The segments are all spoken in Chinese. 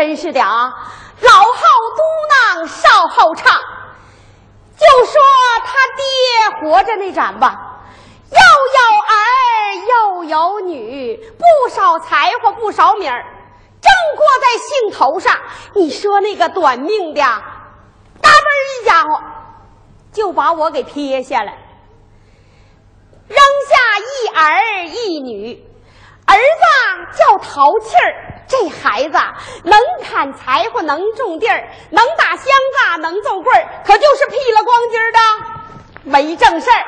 真是的啊，老好嘟囔，少好唱。就说他爹活着那阵吧，又有儿又有女，不少才华，不少米儿，正过在兴头上。你说那个短命的，嘎嘣一家伙就把我给撇下了，扔下一儿一女。儿子叫淘气儿，这孩子能砍柴火，能种地儿，能打香子，能揍棍儿，可就是屁了光筋儿的，没正事儿。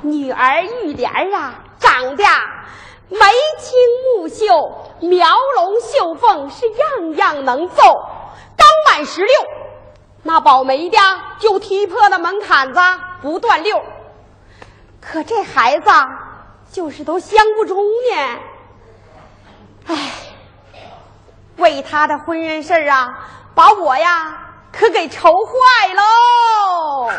女儿玉莲啊，长得眉清目秀，描龙绣凤，是样样能奏。刚满十六，那保媒的就踢破那门槛子不断溜。可这孩子。就是都相不中呢，哎，为他的婚姻事啊，把我呀可给愁坏喽。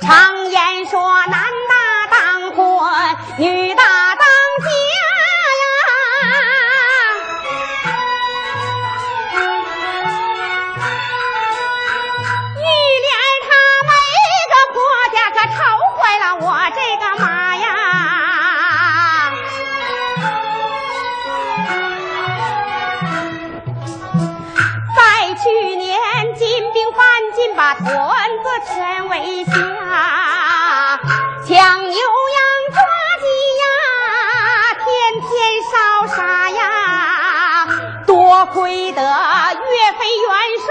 常言说，男大当婚，女混个全威下，抢牛羊抓鸡呀，天天烧杀呀！多亏得岳飞元帅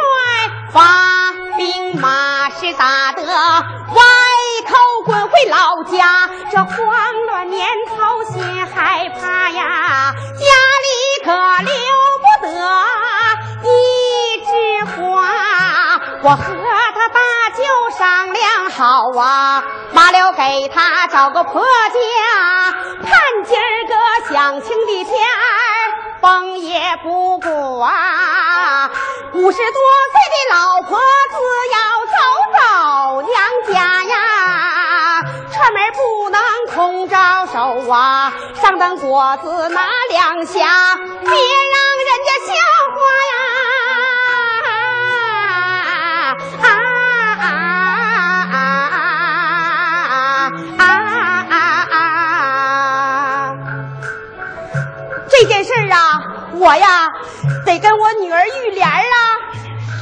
发兵马，是打得外寇滚回老家。这慌乱年头，心害怕呀，家里可留不得一枝花。我和他大舅商量好啊，马了给他找个婆家，盼今儿个享亲的天儿，风也不过啊。五十多岁的老婆子要走走娘家呀，串门不能空招手啊，上等果子拿两下，别让人家笑话呀。啊，我呀得跟我女儿玉莲啊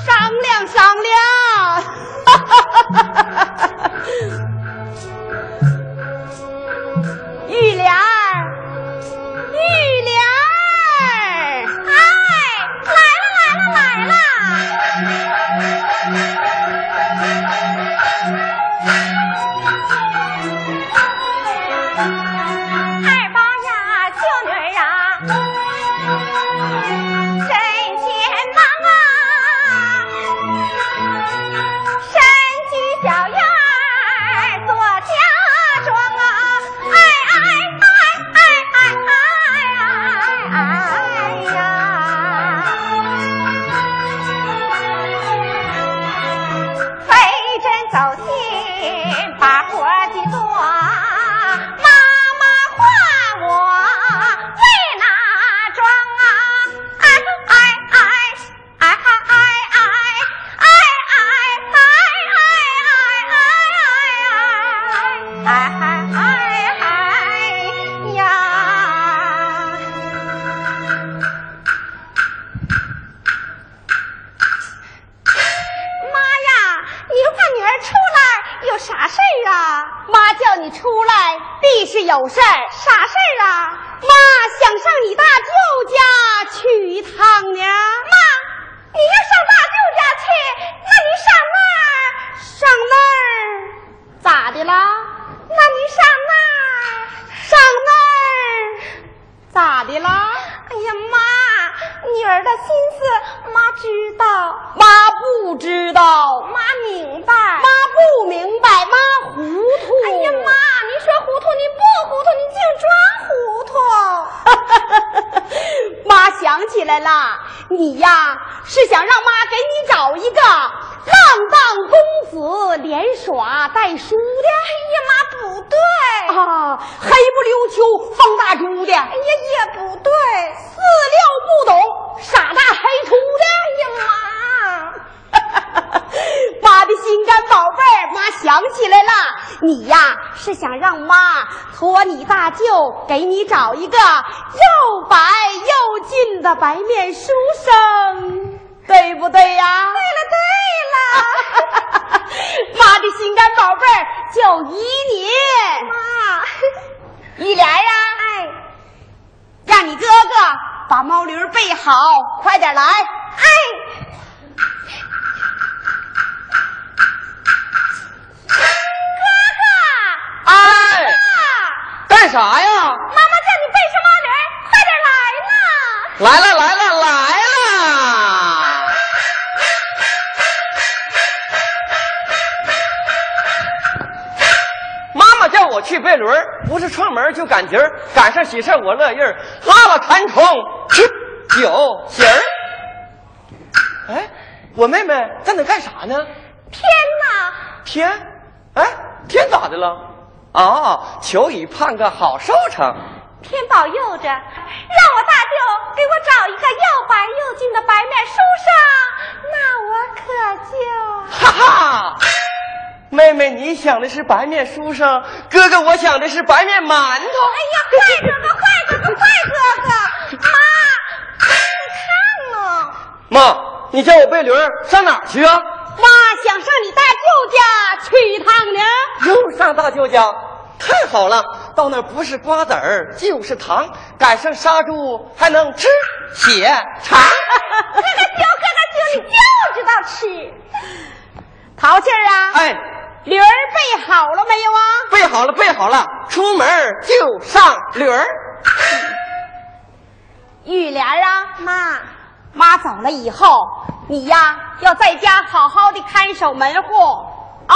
商量商量。你呀是想让妈给你找一个浪荡公子连耍带输的。哎呀妈，不对啊！黑不溜秋放大猪的。哎呀，也不对，四料不懂傻大黑粗的。哎呀妈！妈的心肝宝妈想起来了，你呀是想让妈托你大舅给你找一个又白又俊的白面书生，对不对呀？对了对了，妈的心肝宝贝儿就依你。妈，玉莲呀，哎，让你哥哥把毛驴备好，快点来。哎。干啥呀？妈妈叫你背什么驴？快点来呢！来了来了来了！妈妈叫我去背驴，不是串门就赶集儿，赶上喜事我乐意儿，拉了弹窗吃酒席儿。哎，我妹妹在那干啥呢？天哪！天？哎，天咋的了？哦，求雨盼个好收成，天保佑着，让我大舅给我找一个又白又净的白面书生，那我可就哈哈。妹妹，你想的是白面书生，哥哥我想的是白面馒头。哎呀，快哥哥，快哥哥，快哥哥！妈，你看呢？妈，你叫我背驴上哪儿去啊？妈想上你大舅家去一趟呢，又上大舅家，太好了！到那不是瓜子儿就是糖，赶上杀猪还能吃血肠。哥哥舅，哥哥舅，你就知道吃。淘气儿啊！哎，驴儿备好了没有啊？备好了，备好了，出门就上驴儿。玉莲啊，妈。妈走了以后，你呀要在家好好的看守门户啊！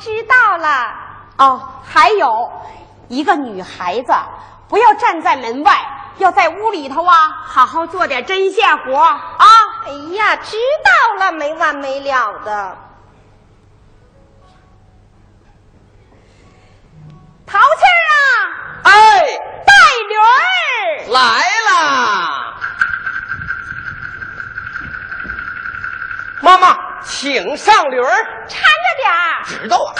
知道了。哦，还有一个女孩子，不要站在门外，要在屋里头啊，好好做点针线活啊！哎呀，知道了，没完没了的。淘气儿啊！哎，带驴儿来啦！妈妈，请上驴儿，搀着点儿。知道啊。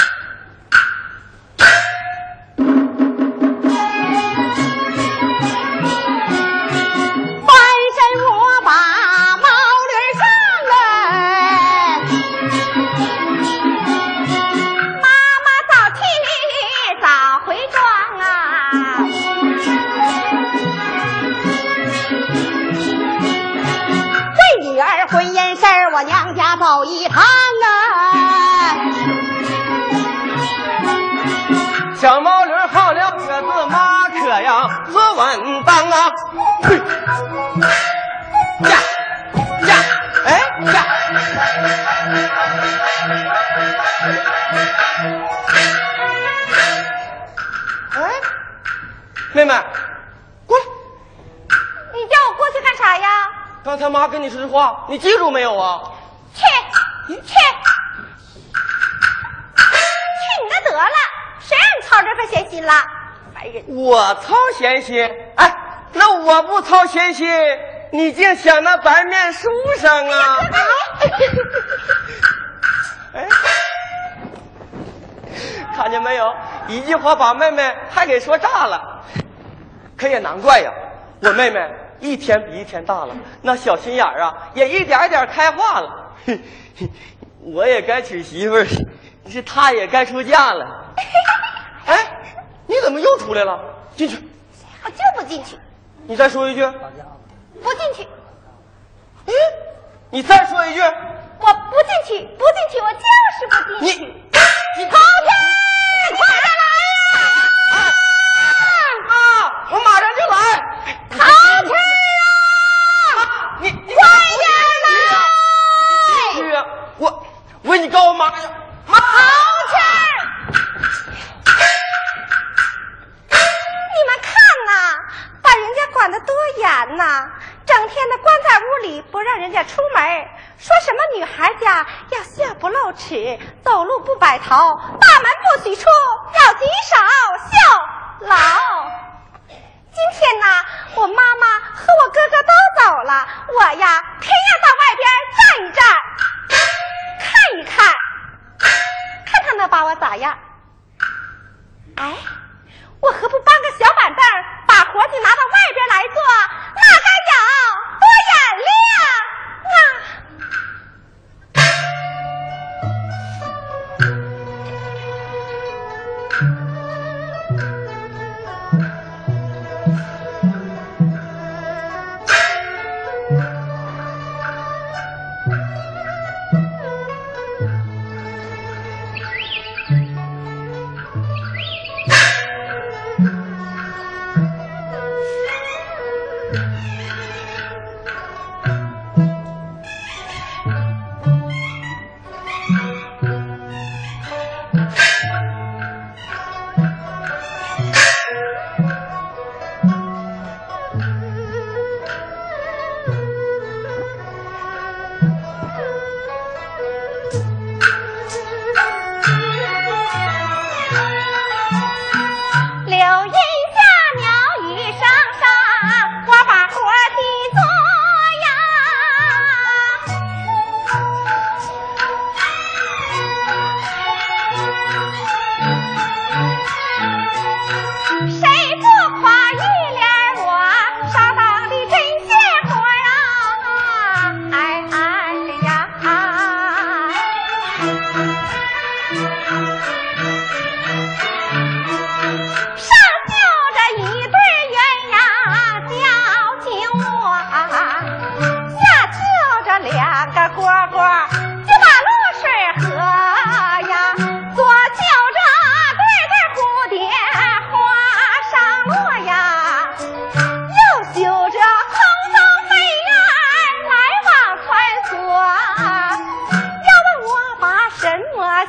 呀呀哎呀！哎，妹妹，过来！你叫我过去干啥呀？刚才妈跟你说的话，你记住没有啊？去去去你的得了！谁让你操这份闲心了？烦人！我操闲心？哎，那我不操闲心，你竟想那白面书生啊？哎，看见没有？一句话把妹妹还给说炸了。可也难怪呀，我妹妹。一天比一天大了，那小心眼儿啊，也一点点开化了。我也该娶媳妇儿，是她也该出嫁了。哎，你怎么又出来了？进去。我就不进去。你再说一句。不进去。嗯，你再说一句。我不进去，不进去，我就是不进去。你，你跑开！快点来啊！啊，我马上就来。淘气啊！你你快点来！去啊！我我你告我妈呀！妈！淘气！你们看呐，把人家管得多严呐！整天的关在屋里，不让人家出门，说什么女孩家要血不露齿，走路不摆头，大门不许出，要举手孝老。今天呢，我妈妈和我哥哥都走了，我呀偏要到外边站一站，看一看，看他能把我咋样？哎，我何不搬个小板凳，把活计拿到外边来做，那该有多眼亮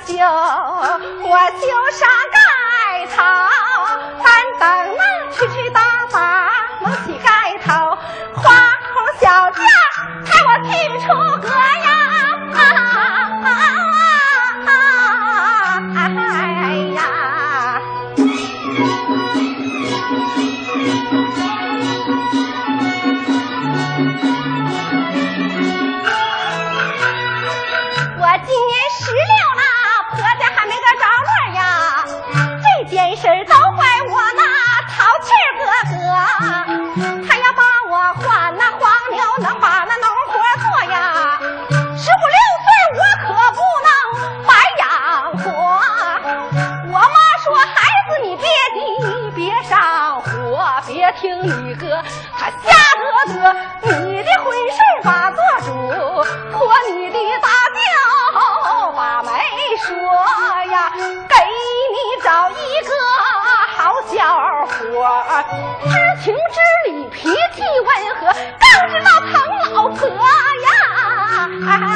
就我就上盖头？咱等那去去到快来！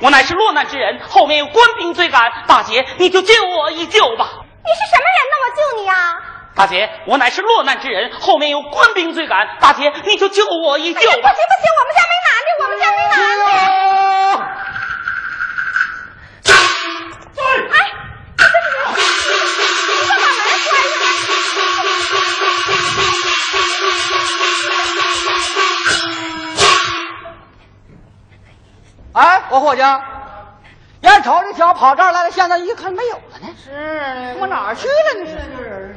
我乃是落难之人，后面有官兵追赶，大姐你就救我一救吧。你是什么人那？我救你啊！大姐，我乃是落难之人，后面有官兵追赶，大姐你就救我一救吧。不行不行，伙计，眼瞅着小跑这儿来了，现在一看没有了呢。是，我哪儿去了呢？是。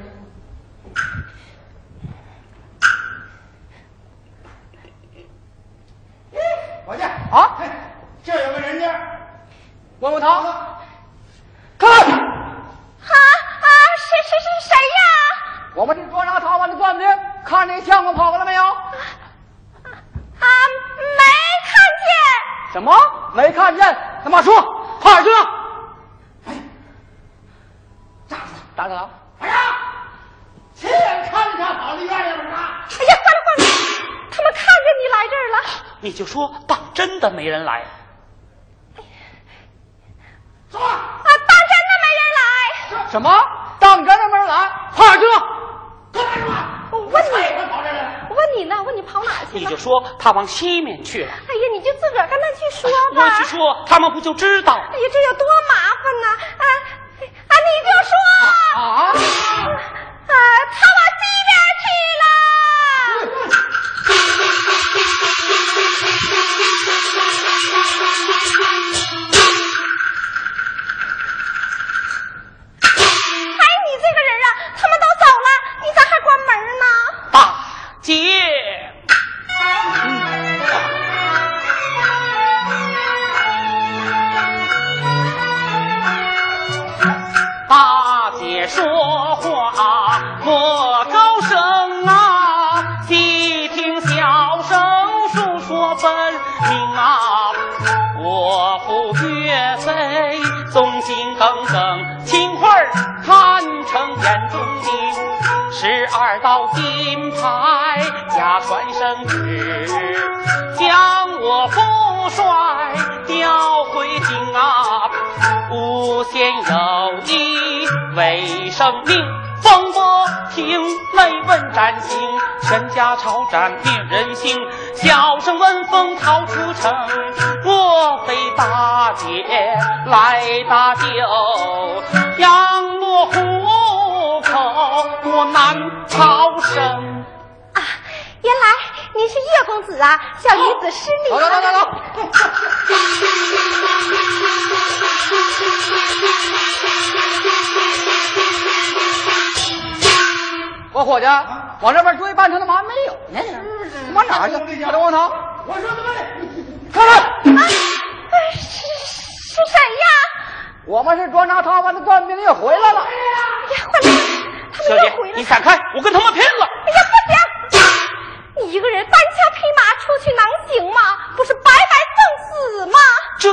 伙计啊，这有个人家，问问他，看，啊啊，谁谁谁谁呀？我们这捉拿逃亡的官兵，看那相公跑过来没有？什么？没看见？他妈说，跑哪去了？哎，炸死他！炸死他！哎呀，亲眼看见他跑离院里边了。哎呀，坏了坏了，他们看见你来这儿了。你就说当真的没人来，说啊，当真的没人来。什么？当真的没人来？跑哪去了？干什么！我问你，我问你呢？问你跑哪去了？你就说他往西面去了。哎呀，你就自个儿跟他去说吧。我去说，他们不就知道？哎呀，这有多麻烦呢！啊啊，你就说啊啊，他往西边去了。莫高声啊细听小声述说分明啊我父岳飞忠心耿耿秦桧儿堪称眼中钉。十二道金牌假传圣旨将我父帅调回京啊诬陷有意为生命。风波停，泪问斩情，全家朝斩灭人心。小生闻风逃出城，我非大姐来搭救，养落虎口我难逃生。啊，原来您是叶公子啊！小女子失礼了。走走走走。我伙计，往这边追半天，他妈没有呢，往哪去？快点王涛！我说他们，看看，是是谁呀？我们是捉拿他们的官兵，又回来了。哎呀，回来了！小姐，你闪开，我跟他们拼了！哎呀，不行！你一个人单枪匹马出去能行吗？不是白白送死吗？这。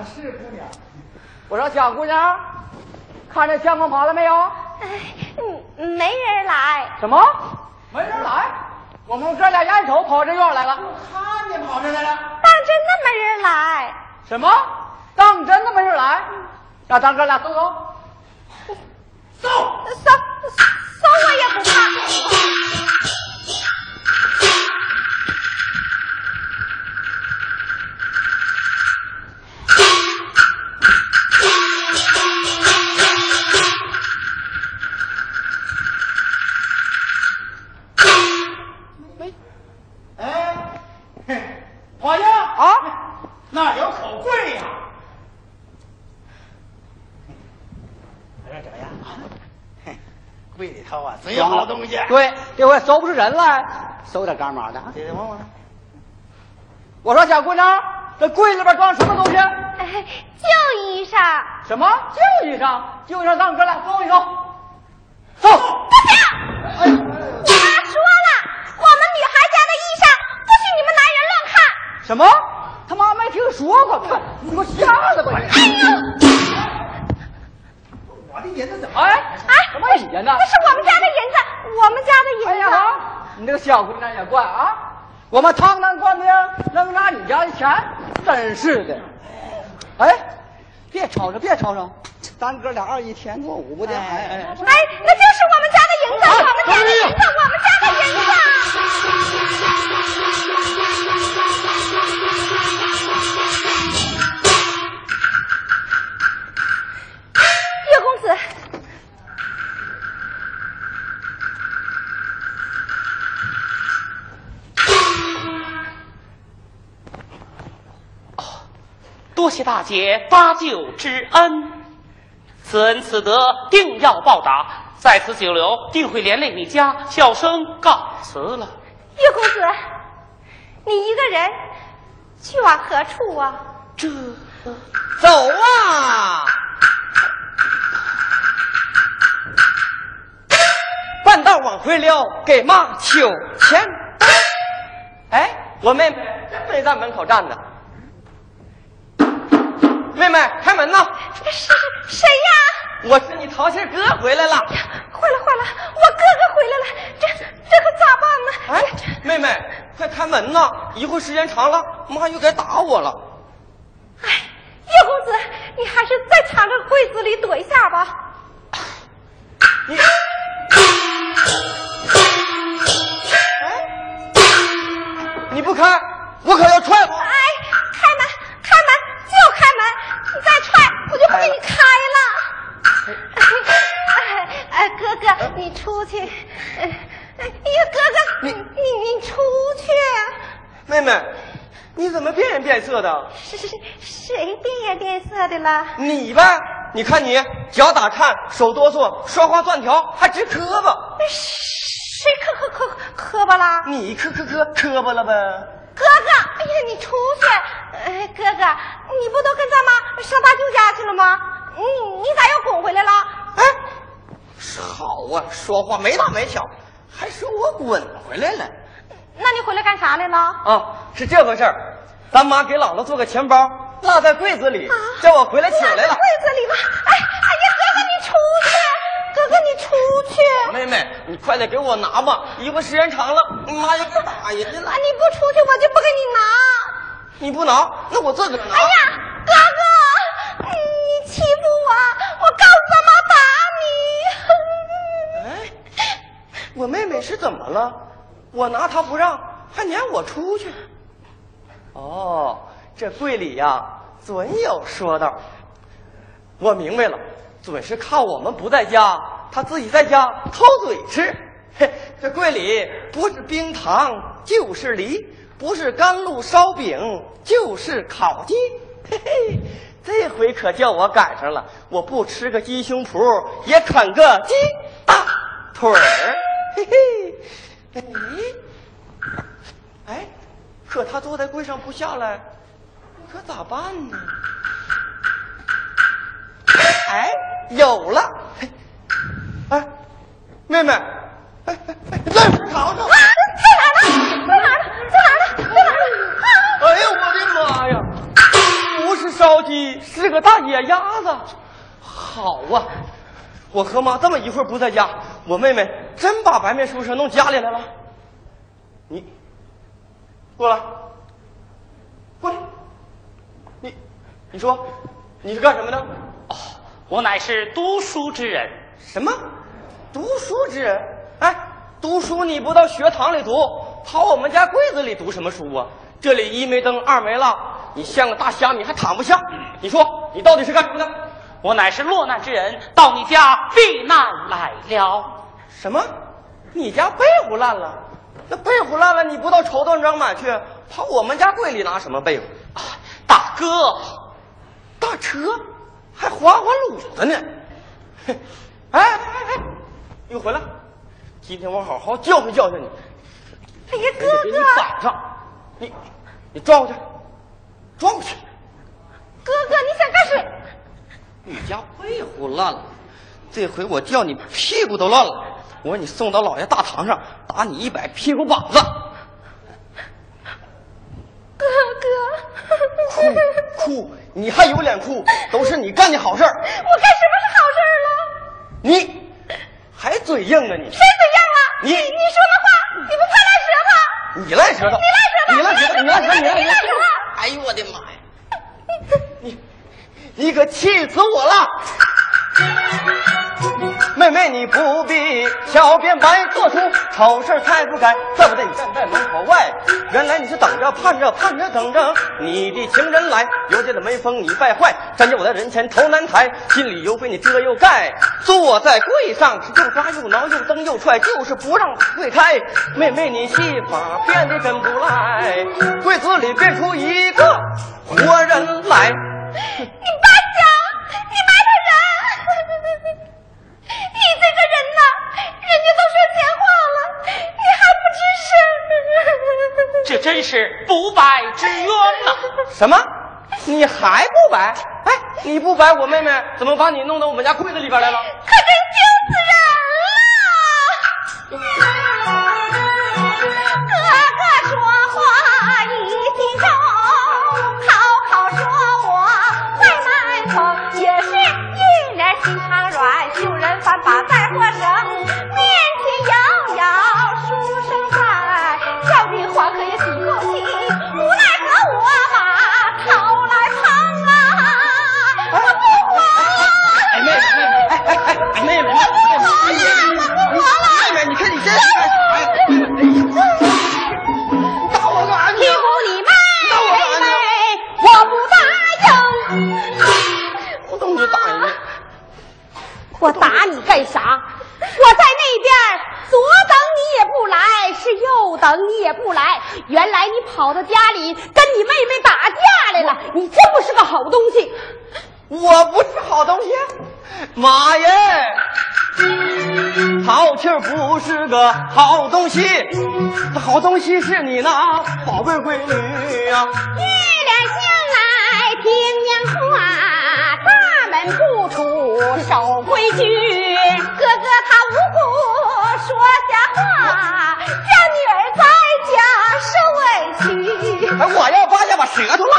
娘，是姑娘。我说小姑娘，看这相公跑了没有？哎，没人来。什么？没人来？我们哥俩眼瞅跑这院来了。我看见跑这来了。当真的没人来？什么？当真的没人来？让咱哥俩搜搜。对，这回搜不出人来，搜点干嘛的？姐姐问问。我说小姑娘，这柜子里边装什么东西？哎，旧衣裳。什么旧衣裳？旧衣裳，咱们哥俩搜一搜。搜。不行！我妈说了，我们女孩家的衣裳不许你们男人乱看。什么？他妈没听说过，看你给我吓的吧！哎呦！我的银子怎么？哎哎，什么银子？那是我们家的银子，我们家的哎银子。呀，你这个小姑娘也怪啊！我们堂堂官兵能拿你家的钱，真是的。哎，别吵吵，别吵吵，咱哥俩二一天过五不的。哎哎哎，哎，那谢大姐搭救之恩，此恩此德定要报答。在此久留，定会连累你家，小生告辞了。叶公子，你一个人去往何处啊？这走啊！半道往回溜，给妈求钱。哎，我妹妹真没在门口站着。妹妹，开门呐！是谁呀？我是你淘气哥回来了。坏了坏了，我哥哥回来了，这这可咋办呢？哎，妹妹，快开门呐！一会儿时间长了，妈又该打我了。哎，叶公子，你还是再藏着柜子里躲一下吧。你，色的？是是谁变颜变色的了？你呗，你看你脚打颤，手哆嗦，说话断条，还直磕巴。谁磕磕磕磕巴啦？你磕磕磕磕巴了呗？哥哥，哎呀，你出去！哎，哥哥，你不都跟咱妈上大舅家去了吗？你你咋又滚回来了？哎，好啊，说话没大没小，还说我滚回来了。那你回来干啥来了？啊，是这回事儿，咱妈给姥姥做个钱包，落在柜子里，叫我回来取来了。柜子里了。哎哎呀，哥哥你出去！哥哥你出去！妹妹，你快点给我拿吧，一会儿时间长了，妈又该打人家了啊，。你不出去，我就不给你拿。你不拿，那我自个儿拿。哎呀，哥哥，你欺负我，我告诉咱妈打你。哎，我妹妹是怎么了？我拿她不让，还撵我出去。哦，这柜里呀，准有说道。我明白了，准是看我们不在家，他自己在家偷嘴吃。嘿，这柜里不是冰糖就是梨，不是甘露烧饼就是烤鸡。嘿嘿，这回可叫我赶上了，我不吃个鸡胸脯，也啃个鸡大腿儿。嘿嘿，哎，哎，可他坐在柜上不下来，可咋办呢？哎，有了！哎，妹妹，哎哎哎，来尝尝。啊，在哪儿呢？在哪儿呢？在哪儿呢？在哪呢？啊！哎呀，我的妈呀！不是烧鸡，是个大野鸭子。好啊，我和妈这么一会儿不在家，我妹妹真把白面书生弄家里来了。你过来，过来，你你说你是干什么的？哦，我乃是读书之人。什么？读书之人？哎，读书你不到学堂里读，跑我们家柜子里读什么书啊？这里一没灯，二没蜡，你像个大虾米还躺不下。你说你到底是干什么的？我乃是落难之人，到你家避难来了。什么？你家被褥烂了？那被虎烂了，你不到绸缎庄买去，跑我们家柜里拿什么被子？啊，大哥，大车还滑滑轮子呢。嘿哎哎哎哎，你回来，今天我好好教训教训你。哎呀，哥给你哥，绑上，你你转过去，转过去。哥哥，你想干什么？你家被虎烂了，这回我叫你屁股都烂了。我让你送到老爷大堂上，打你一百屁股膀子。哥哥，哭哭，你还有脸哭？都是你干的好事儿。我干什么是好事儿了？你还嘴硬啊你？谁嘴硬了？你你你说的话，你不怕赖舌头？你赖舌头，你你赖舌头，你赖舌头，你赖舌头你赖舌头！哎呦我的妈呀！你你可气死我了！你不必小便白做出丑事太不该，怪不得你站在门口外。原来你是等着盼着盼着等着你的情人来，有姐的没风你败坏，站在我的人前头难抬，心里又被你遮又盖，坐在柜上是又抓又挠又蹬又踹，就是不让柜开。妹妹你戏法变得真不赖，柜子里变出一个活人来。你白这真是不白之冤呐！什么？你还不白？哎，你不白，我妹妹怎么把你弄到我们家柜子里边来了？可真丢死人了！哥哥说话个好东西，好东西是你那宝贝闺女呀、月亮下来听娘话，大门不出守规矩。哥哥他无故说瞎话，让女儿在家受委屈。哎，我要扒下把舌头烂。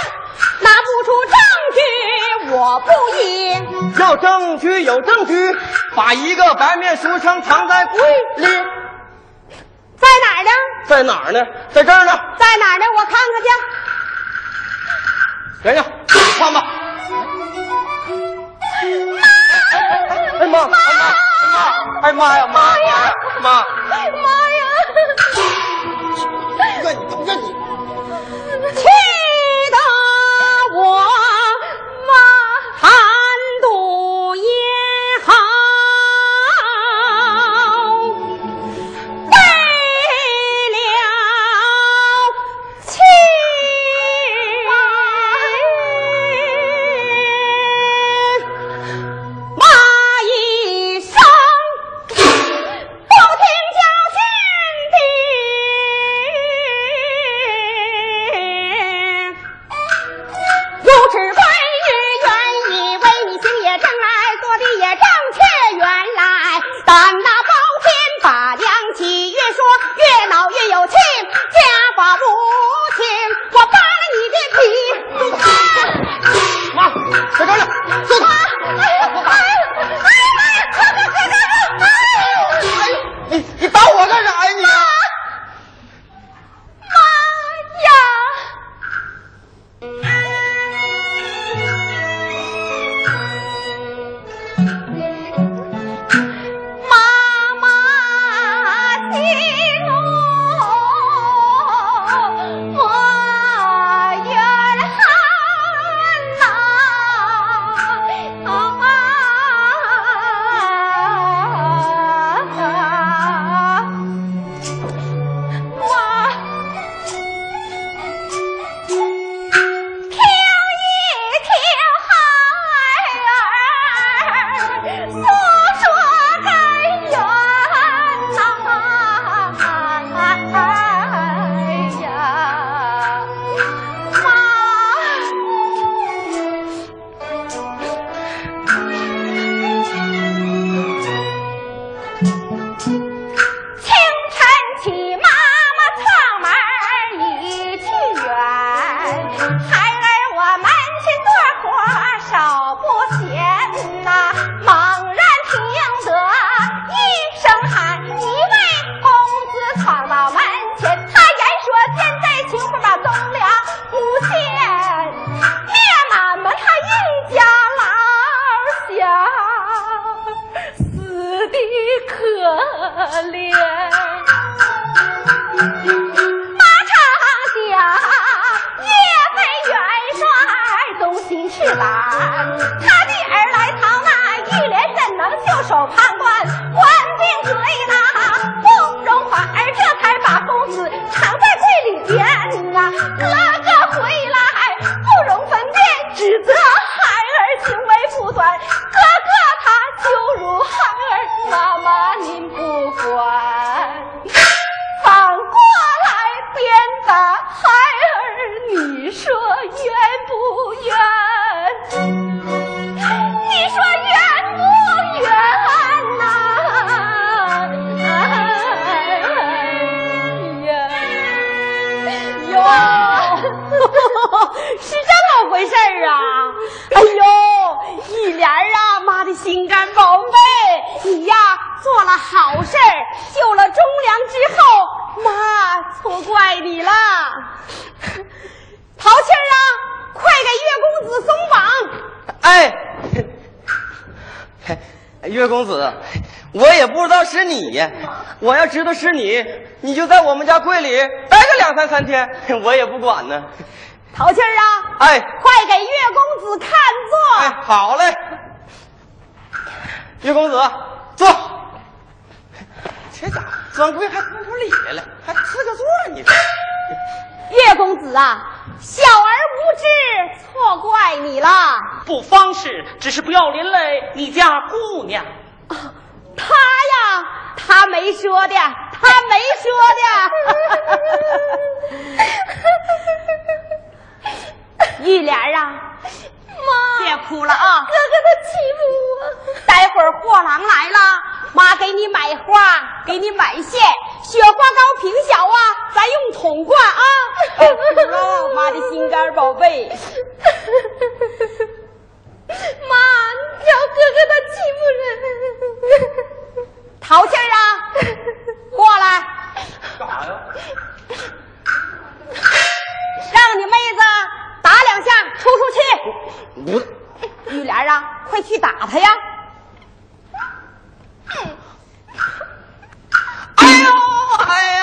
要证据有证据，把一个白面书生藏在柜里，在哪儿呢？在哪儿呢？在这儿呢。在哪儿呢？我看看去。圆圆，你看吧。哎妈！哎妈！哎妈呀！妈呀！妈！妈 Mm-hmm. Ali. 我也不知道是你。我要知道是你，你就在我们家柜里待个两三三天，我也不管呢。淘气儿啊！哎，快给岳公子看座。哎，好嘞。岳公子，坐。这家伙钻柜还空出礼来了，还赐个座，你说？岳公子啊，小儿无知，错怪你了。不方是，只是不要连累你家姑娘。啊他呀，他没说的，他没说的。玉莲啊，妈，别哭了啊！哥哥他欺负我。待会儿货郎来了，妈给你买花，给你买线，雪花膏瓶小啊，咱用桶灌啊。别哭了，妈的心肝宝贝。妈，你瞧哥哥他欺负人。淘气儿啊，过来。干啥呀？让你妹子打两下，出出气。我。玉莲啊，快去打他呀！哎呦，哎呀！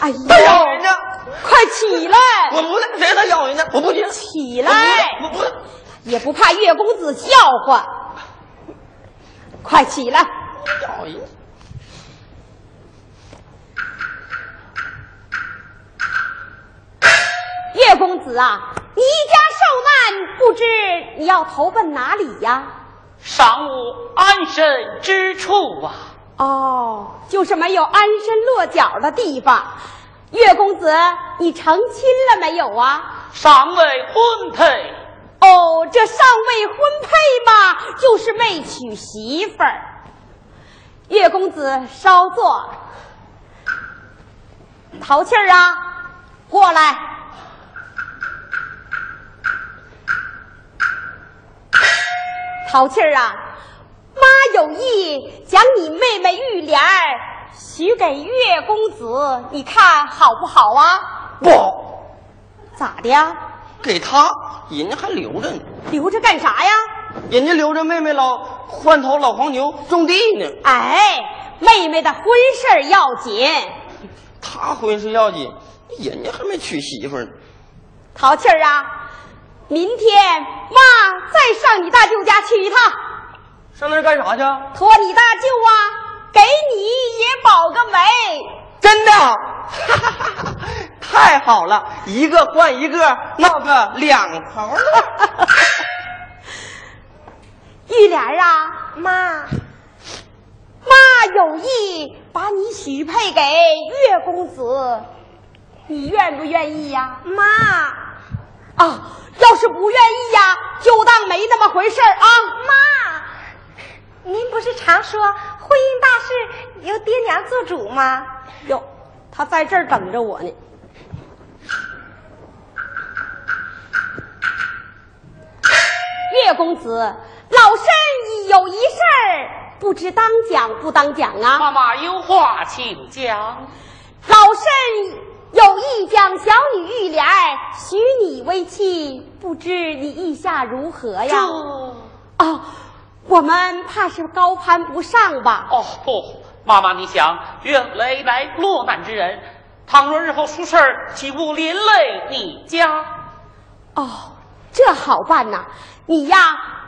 哎呀，他咬人呢！快起来！我不来，谁他咬人呢？我不去。起来！我不，也不怕岳公子笑话。快起来！咬人。岳公子啊，你家受难，不知你要投奔哪里呀？尚无安身之处啊！哦，就是没有安身落脚的地方。岳公子，你成亲了没有啊？尚未婚配。哦，这尚未婚配嘛，就是没娶媳妇儿。岳公子，稍坐。淘气儿啊，过来。淘气儿啊，妈有意将你妹妹玉莲儿许给岳公子，你看好不好啊？不好。咋的呀？给他，人家还留着呢。留着干啥呀？人家留着妹妹老换头老黄牛种地呢。哎，妹妹的婚事要紧。他婚事要紧，人家还没娶媳妇呢。淘气儿啊！明天妈再上你大舅家去一趟。上那儿干啥去？托你大舅啊，给你也保个媒。真的？太好了，一个换一个，闹个两头了。玉莲啊，妈，妈有意把你许配给岳公子，你愿不愿意呀？妈，啊，要是不愿意呀，就当没那么回事儿啊。妈，您不是常说婚姻大事由爹娘做主吗？哟，他在这儿等着我呢。岳公子，老身有一事儿，不知当讲不当讲啊？妈妈有话请讲。老身有意将小女玉莲为妻，不知你意下如何呀？这哦，我们怕是高攀不上吧？哦不，妈妈你想，愿雷来落难之人，倘若日后出事儿，岂不连累你家？哦，这好办呐！你呀，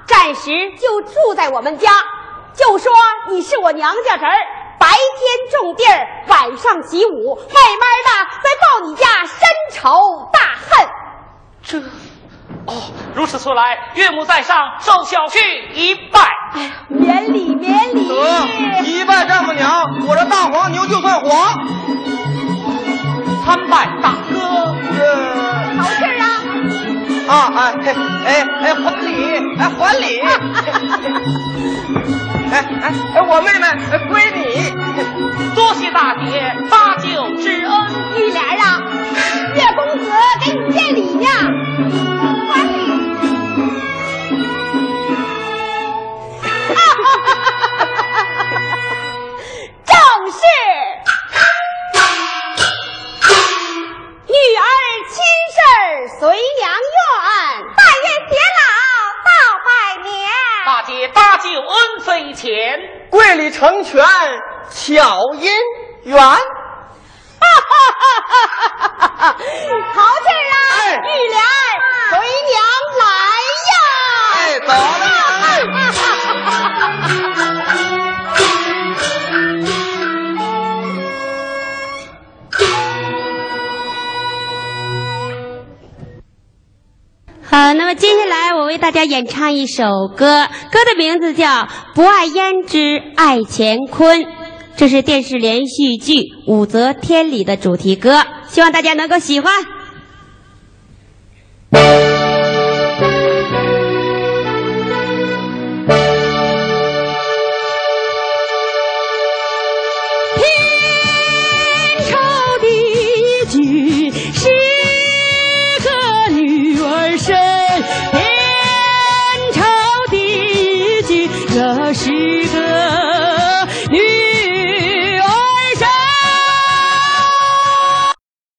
暂时就住在我们家，就说你是我娘家侄儿，白天种地儿，晚上习武，慢慢的再报你家深仇大恨。这，哦，如此说来，岳母在上，受小婿一拜。哎呀，免礼免礼。得一拜丈母娘，我这大黄牛就算黄。参拜大哥。啊！啊哎哎哎还礼哎还礼。哎哎哎，我妹妹归你。多谢大姐搭救之恩。玉莲啊，岳公子给你见礼呢。还礼。正是女儿恩非浅，柜里成全巧姻缘。好劲儿啊！哎玉莲儿随好，那么接下来我为大家演唱一首歌，歌的名字叫《不爱胭脂爱乾坤》，这是电视连续剧《武则天》里的主题歌，希望大家能够喜欢。